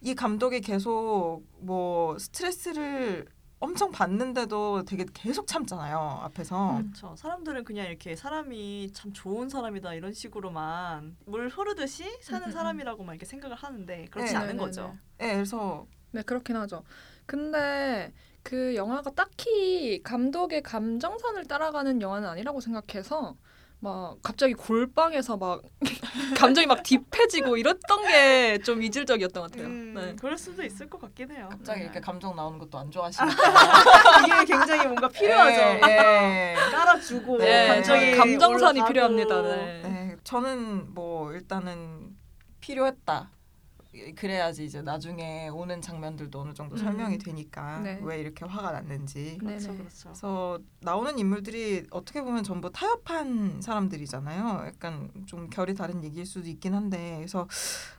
이 감독이 계속 뭐 스트레스를 엄청 받는데도 되게 계속 참잖아요 앞에서. 음. 그렇죠. 사람들은 그냥 이렇게 사람이 참 좋은 사람이다 이런 식으로만 물 흐르듯이 사는 음, 음, 음. 사람이라고만 이렇게 생각을 하는데 그렇지 네, 않은 네, 거죠. 네, 네, 그래서 네, 그렇긴 하죠. 근데 그 영화가 딱히 감독의 감정선을 따라가는 영화는 아니라고 생각해서 막 갑자기 골방에서 막 감정이 막 딥해지고 이랬던 게 좀 이질적이었던 것 같아요. 음, 네. 그럴 수도 있을 것 같긴 해요. 갑자기 네. 이렇게 감정 나오는 것도 안 좋아하시니까 이게 굉장히 뭔가 필요하죠. 예, 예. 깔아주고 네, 감정이 감정선이 올라가고. 필요합니다. 네. 네, 저는 뭐 일단은 필요했다. 그래야지 이제 나중에 오는 장면들도 어느 정도 음. 설명이 되니까 네. 왜 이렇게 화가 났는지. 그렇죠, 네네. 그렇죠. 그래서 나오는 인물들이 어떻게 보면 전부 타협한 사람들이잖아요. 약간 좀 결이 다른 얘기일 수도 있긴 한데 그래서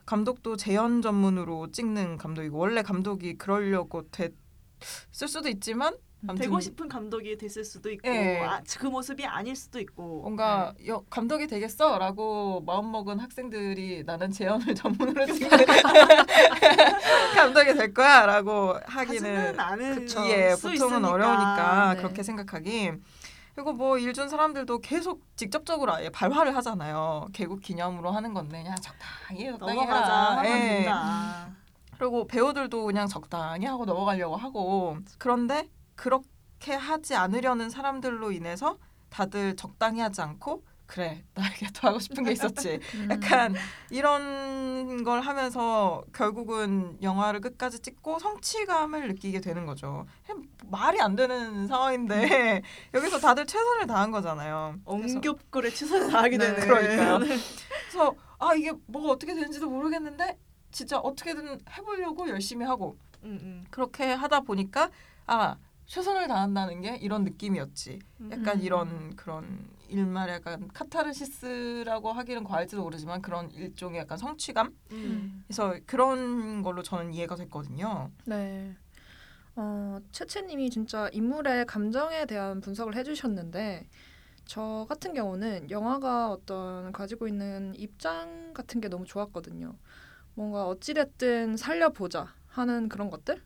감독도 재연 전문으로 찍는 감독이고 원래 감독이 그러려고 됐을 수도 있지만 아무튼 되고 싶은 감독이 됐을 수도 있고 예. 아, 그 모습이 아닐 수도 있고 뭔가 네. 여, 감독이 되겠어라고 마음먹은 학생들이 나는 재연을 전문으로 찍는 감독이 될 거야라고 하기는 않은 그쵸. 예, 수 보통은 있으니까. 어려우니까 네. 그렇게 생각하기. 그리고 뭐 일준 사람들도 계속 직접적으로 아예 발화를 하잖아요. 개국 기념으로 하는 건데 그냥 적당히 적당히 넘어가자 예. 그리고 배우들도 그냥 적당히 하고 넘어가려고 하고 그런데 그렇게 하지 않으려는 사람들로 인해서 다들 적당히 하지 않고 그래 나에게 더 하고 싶은 게 있었지 음. 약간 이런 걸 하면서 결국은 영화를 끝까지 찍고 성취감을 느끼게 되는 거죠. 말이 안 되는 상황인데 여기서 다들 최선을 다한 거잖아요. 엄격글에 최선을 다하게 네, 되는 그러니까요. 그래서 아 이게 뭐가 어떻게 되는지도 모르겠는데 진짜 어떻게든 해보려고 열심히 하고 음, 음. 그렇게 하다 보니까 아 최선을 다한다는 게 이런 느낌이었지. 약간 음. 이런 그런 일말 약간 카타르시스라고 하기는 과할지도 모르지만 그런 일종의 약간 성취감. 음. 그래서 그런 걸로 저는 이해가 됐거든요. 네. 어, 채채님이 진짜 인물의 감정에 대한 분석을 해주셨는데 저 같은 경우는 영화가 어떤 가지고 있는 입장 같은 게 너무 좋았거든요. 뭔가 어찌됐든 살려보자 하는 그런 것들?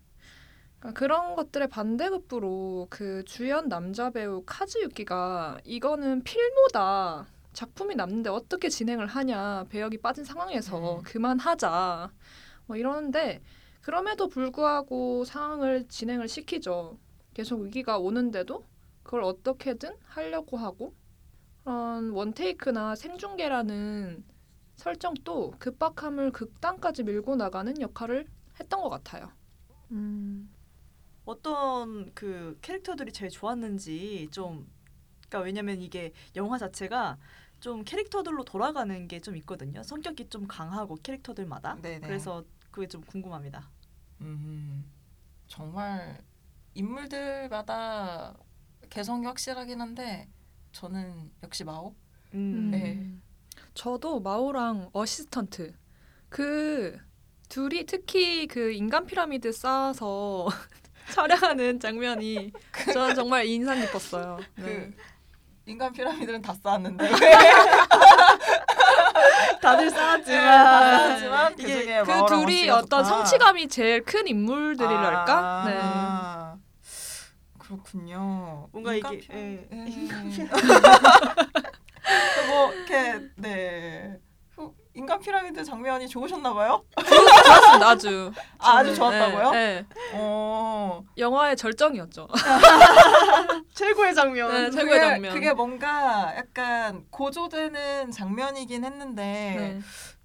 그러니까 그런 것들의 반대급부로 그 주연 남자 배우 카즈유키가 이거는 필모다. 작품이 남는데 어떻게 진행을 하냐. 배역이 빠진 상황에서 음. 그만하자. 뭐 이러는데 그럼에도 불구하고 상황을 진행을 시키죠. 계속 위기가 오는데도 그걸 어떻게든 하려고 하고 그런 원테이크나 생중계라는 설정도 급박함을 극단까지 밀고 나가는 역할을 했던 것 같아요. 음, 어떤 그 캐릭터들이 제일 좋았는지 좀 그러니까 왜냐면 이게 영화 자체가 좀 캐릭터들로 돌아가는 게 좀 있거든요. 성격이 좀 강하고 캐릭터들마다. 네네. 그래서 그게 좀 궁금합니다. 음, 정말 인물들마다 개성이 확실하긴 한데 저는 역시 마오. 음. 네. 저도 마오랑 어시스턴트 그 둘이 특히 그 인간 피라미드 쌓아서 촬영하는 장면이 저는 정말 인상 깊었어요. 네. 그 인간 피라미드는 다 쌓았는데 다들 네, 쌓았지만 다 쌓았지만 이게 그 둘이 어떤 좋다. 성취감이 제일 큰 인물들이랄까? 네. 아, 그렇군요. 뭔가 인간 이게, 피라미드. 예. 예. 뭐 이렇게 네 후- 인간 피라미드 장면이 좋으셨나 봐요? 좋았습니다. 아주. 아, 아주 저는, 좋았다고요? 네, 네. 어. 영화의 절정이었죠. 최고의 장면. 네, 최고의 그게, 장면. 그게 뭔가 약간 고조되는 장면이긴 했는데 네.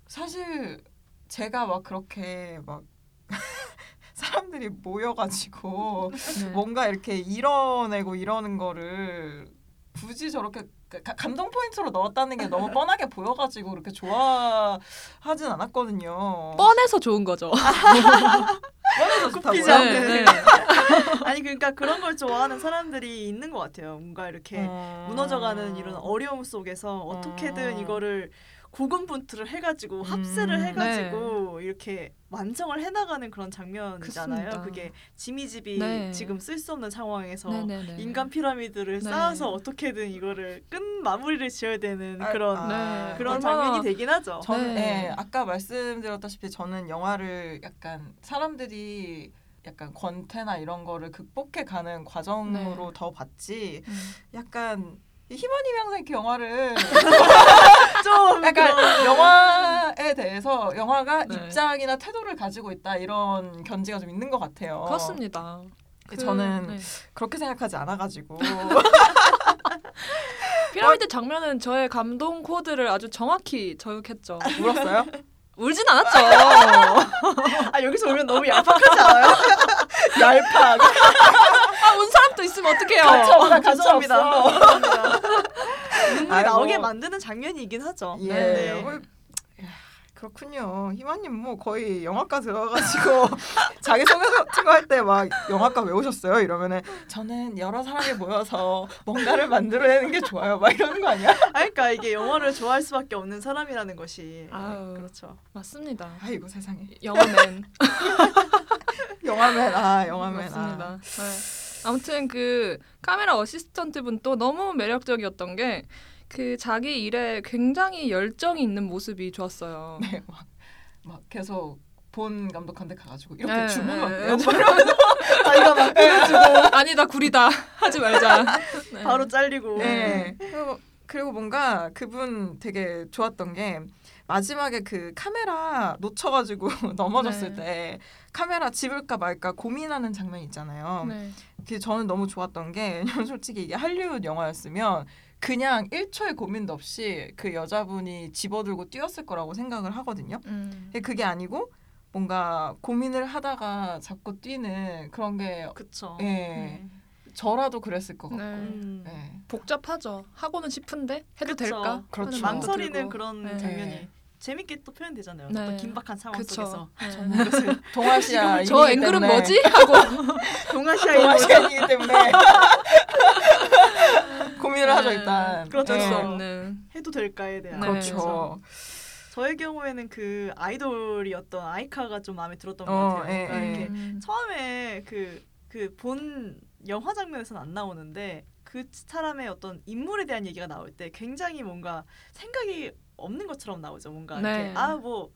사실 제가 막 그렇게 막 사람들이 모여가지고 네. 뭔가 이렇게 이뤄내고 이러는 거를 굳이 저렇게 가- 가- 감동 포인트로 넣었다는 게 너무 뻔하게 보여가지고 그렇게 좋아하진 않았거든요. 뻔해서 좋은 거죠. 뻔해서 좋다고요? 않는. 네, 네. 아니 그러니까 그런 걸 좋아하는 사람들이 있는 것 같아요. 뭔가 이렇게 어. 무너져가는 이런 어려움 속에서 어떻게든 어. 이거를 고군분투를 해가지고 합세를 음. 해가지고 이렇게 완성을 해나가는 그런 장면이잖아요. 그렇습니다. 그게 지미 집이 네. 지금 쓸 수 없는 상황에서 네네네. 인간 피라미드를 네. 쌓아서 어떻게든 이거를 끝 마무리를 지어야 되는 아, 그런 아, 네. 그런 장면이 되긴 하죠. 저는 네. 예, 아까 말씀드렸다시피 저는 영화를 약간 사람들이 약간 권태나 이런 거를 극복해 가는 과정으로 네. 더 봤지 음. 약간 이 희망이 항상 이렇게 영화를 좀 약간 그런- 영화에 대해서 영화가 네. 입장이나 태도를 가지고 있다 이런 견지가 좀 있는 것 같아요. 그렇습니다. 그- 저는 네. 그렇게 생각하지 않아가지고 피라미드 장면은 저의 감동 코드를 아주 정확히 저격했죠. 울었어요? 울진 않았죠. 아 여기서 울면 너무 얄팍하지 않아요? 얄팍. 아, 운 사람도 있으면 어떡해요. 아, 가차 죄송합니다. 없어. 죄송합니다. 눈물이 아이고. 나오게 만드는 장면이긴 하죠. 예. 네. 그렇군요. 희만님 뭐 거의 영화과 들어가가지고 자기 소개 같은 거 할 때 막 영화과 왜 오셨어요? 이러면은 저는 여러 사람이 모여서 뭔가를 만들어내는 게 좋아요. 막 이러는 거 아니야? 아, 그러니까 이게 영화를 좋아할 수밖에 없는 사람이라는 것이 아유. 그렇죠. 맞습니다. 아이고 세상에. 영화맨 영화맨 아 영화맨 맞습니다. 아. 네. 아무튼 그 카메라 어시스턴트 분 또 너무 매력적이었던 게 그 자기 일에 굉장히 열정이 있는 모습이 좋았어요. 네, 막, 막 계속 본 감독한테 가가지고 이렇게 네, 주문 네, 어때요? 네. 막 이러면서 자기가 막 끊어주고 아니다 구리다 하지 말자. 네. 바로 잘리고. 네. 그리고, 그리고 뭔가 그분 되게 좋았던 게 마지막에 그 카메라 놓쳐가지고 넘어졌을 네. 때 카메라 집을까 말까 고민하는 장면 있잖아요. 네. 그게 저는 너무 좋았던 게 솔직히 이게 할리우드 영화였으면 그냥 1초의 고민도 없이 그 여자분이 집어들고 뛰었을 거라고 생각을 하거든요. 음. 근데 그게 아니고 뭔가 고민을 하다가 자꾸 뛰는 그런 게 그쵸. 예. 네. 저라도 그랬을 것 같고. 네. 음. 네. 복잡하죠. 하고는 싶은데 해도 그쵸. 될까? 그렇죠. 망설이는. 그런 네. 장면이 재밌게 또 표현되잖아요. 네. 어떤 긴박한 상황 그쵸. 속에서 네. 이것을 동아시아 저 앵글은 뭐지? 하고 동아시아인 동아시아인이기 때문에 고민을 하죠 네. 일단. 그렇죠. 네. 없는. 해도 될까에 대한 네. 그렇죠. 저의 경우에는 그 아이돌이었던 아이카가 좀 마음에 들었던 것 어, 같아요. 예, 그러니까 예. 이렇게 음. 처음에 그 그 본 영화 장면에서는 안 나오는데 그 사람의 어떤 인물에 대한 얘기가 나올 때 굉장히 뭔가 생각이 없는 것처럼 나오죠. 뭔가 네. 이렇게 아 뭐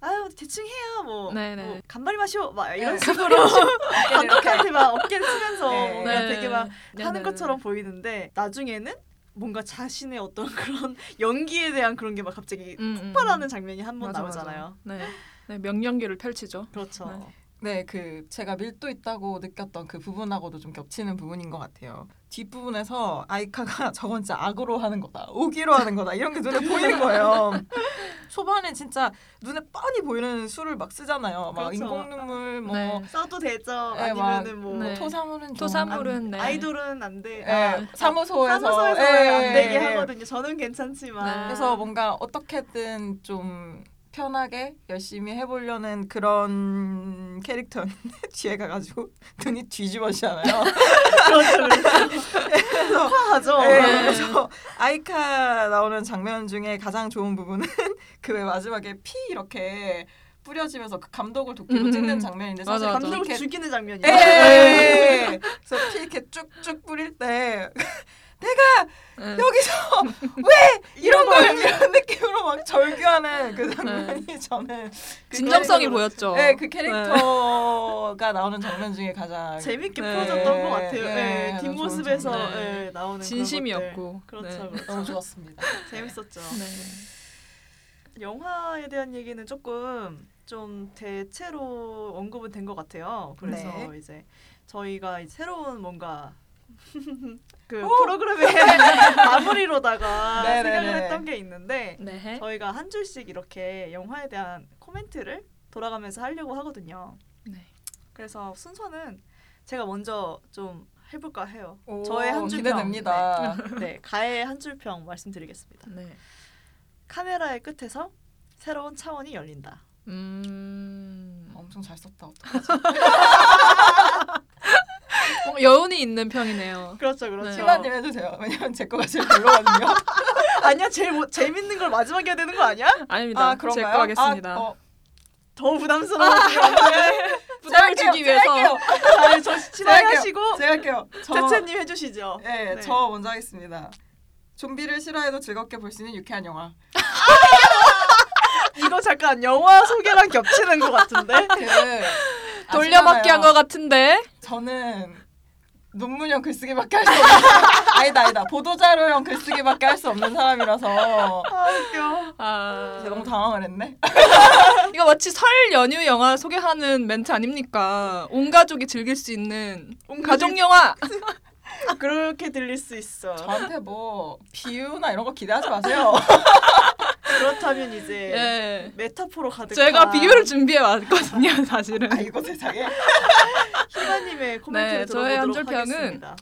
아유 대충 해요 뭐, 네, 네. 뭐 간발이 마시오 막 이런 네. 식으로 감독한테 막 어깨를 치면서 네. 뭔가 네. 되게 막 네, 하는 네, 것처럼 보이는데 나중에는 뭔가 자신의 어떤 그런 연기에 대한 그런 게 막 갑자기 음, 음, 폭발하는 음. 장면이 한 번 나오잖아요. 맞아. 네. 네, 명연기를 펼치죠. 그렇죠. 네. 네, 그 제가 밀도 있다고 느꼈던 그 부분하고도 좀 겹치는 부분인 것 같아요. 뒷부분에서 아이카가 저건 진짜 악으로 하는 거다, 오기로 하는 거다 이런 게 눈에 보이는 거예요. 초반에 진짜 눈에 뻔히 보이는 수를 막 쓰잖아요. 막 그렇죠. 인공 눈물, 뭐 네. 써도 되죠. 네, 아니면은 뭐 네. 토사물은 좀 토사물은 네. 아이돌은 안 돼. 예, 아, 사무소에서 사무소에서 예, 안 되게 예. 하거든요. 저는 괜찮지만. 네. 그래서 뭔가 어떻게든 좀 편하게 열심히 해보려는 그런 캐릭터였는데 뒤에 가가지고 눈이 뒤집어지잖아요. 그렇죠. 화하죠. 네, 네. 그래서 아이카 나오는 장면 중에 가장 좋은 부분은 그 왜 마지막에 피 이렇게 뿌려지면서 그 감독을 도끼로 음. 찍는 장면인데 사실 맞아, 맞아. 감독을 이렇게 죽이는 장면이에요. 예. 그래서 피 이렇게 쭉쭉 뿌릴 때 네. 여기서 왜 이런 걸 이런 느낌으로 막 절규하는 그 장면이 저는 그 진정성이 캐릭터로- 보였죠. 네, 그 캐릭터가 나오는 장면 중에 가장 재밌게 네. 풀어졌던 것 같아요. 네, 네, 뒷모습에서 장면. 네, 나오는 진심이었고. 그렇죠, 네. 그렇죠. 너무 좋았습니다. 재밌었죠. 네. 영화에 대한 얘기는 조금 좀 대체로 언급은 된 것 같아요. 그래서 네. 이제 저희가 이제 새로운 뭔가 그 오! 프로그램의 마무리로다가 네네네. 생각을 했던 게 있는데 네. 저희가 한 줄씩 이렇게 영화에 대한 코멘트를 돌아가면서 하려고 하거든요. 네. 그래서 순서는 제가 먼저 좀 해볼까 해요. 오, 저의 한 줄평. 기대됩니다. 네, 네, 가의 한 줄평 말씀드리겠습니다. 네. 카메라의 끝에서 새로운 차원이 열린다. 음. 엄청 잘 썼다. 어떡하지? 여운이 있는 평이네요. 그렇죠, 그렇죠. 네. 신라님 해주세요. 왜냐면 제 거가 제일 별로거든요. 아니야, 제일 뭐, 재밌는 걸 마지막에 해야 되는 거 아니야? 아닙니다. 그런가요? 제거 하겠습니다. 아, 어, 더 부담스러워지면 안 돼. 부담을 주기 위해서. 아니, 저 친하게 하시고 제가 할게요. 저, 제채님 해주시죠. 네, 네. 저 먼저 하겠습니다. 좀비를 싫어해도 즐겁게 볼 수 있는 유쾌한 영화. 이거 잠깐 영화 소개랑 겹치는 것 같은데. 그 돌려막기 한. 것 같은데. 저는 논문형 글쓰기밖에 할 수 없는 아니다 아니다 보도자료형 글쓰기밖에 할 수 없는 사람이라서 아 웃겨. 아. 제가 너무 당황을 했네. 이거 마치 설 연휴 영화 소개하는 멘트 아닙니까? 온 가족이 즐길 수 있는 온 가족 영화. 그렇게 들릴 수 있어. 저한테 뭐 비유나 이런 거 기대하지 마세요. 그렇다면 이제 예. 메타포로 가득한 제가 비유를 준비해 왔거든요, 사실은. 아이고 세상에. 희마님의 코멘트를 네, 저의 한 들어보도록 줄평은 하겠습니다.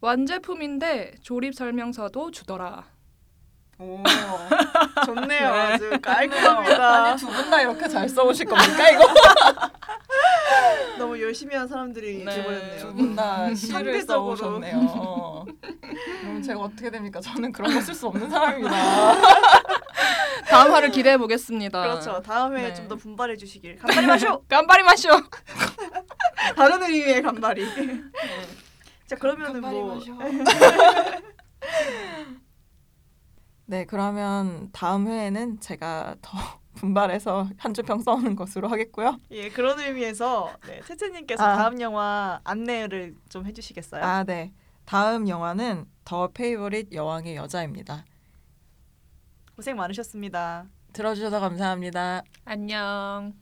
완제품인데 조립 설명서도 주더라. 오. 좋네요. 네. 아주 깔끔합니다. 두 분 다 이렇게 잘 써오실 겁니까 이거? 너무 열심히 한 사람들이 네. 돼버렸네요. 두 분 다 시를. 써오셨네요. 어. 그럼 제가 어떻게 됩니까? 저는 그런 거 쓸 수 없는 사람입니다. 다음 화를 기대해 보겠습니다. 그렇죠. 다음에 네. 좀더 분발해 주시길. 간발이 마쇼. 깜빡이 마쇼. 다른 의미의 간발이. 자 그러면은 뭐 네, 그러면 다음 회에는 제가 더 분발해서 한줄평 써오는 것으로 하겠고요. 예 그런 의미에서 네, 채채님께서 아. 다음 영화 안내를 좀 해주시겠어요? 아, 네. 다음 영화는 더 페이보릿 여왕의 여자입니다. 고생 많으셨습니다. 들어주셔서 감사합니다. 안녕.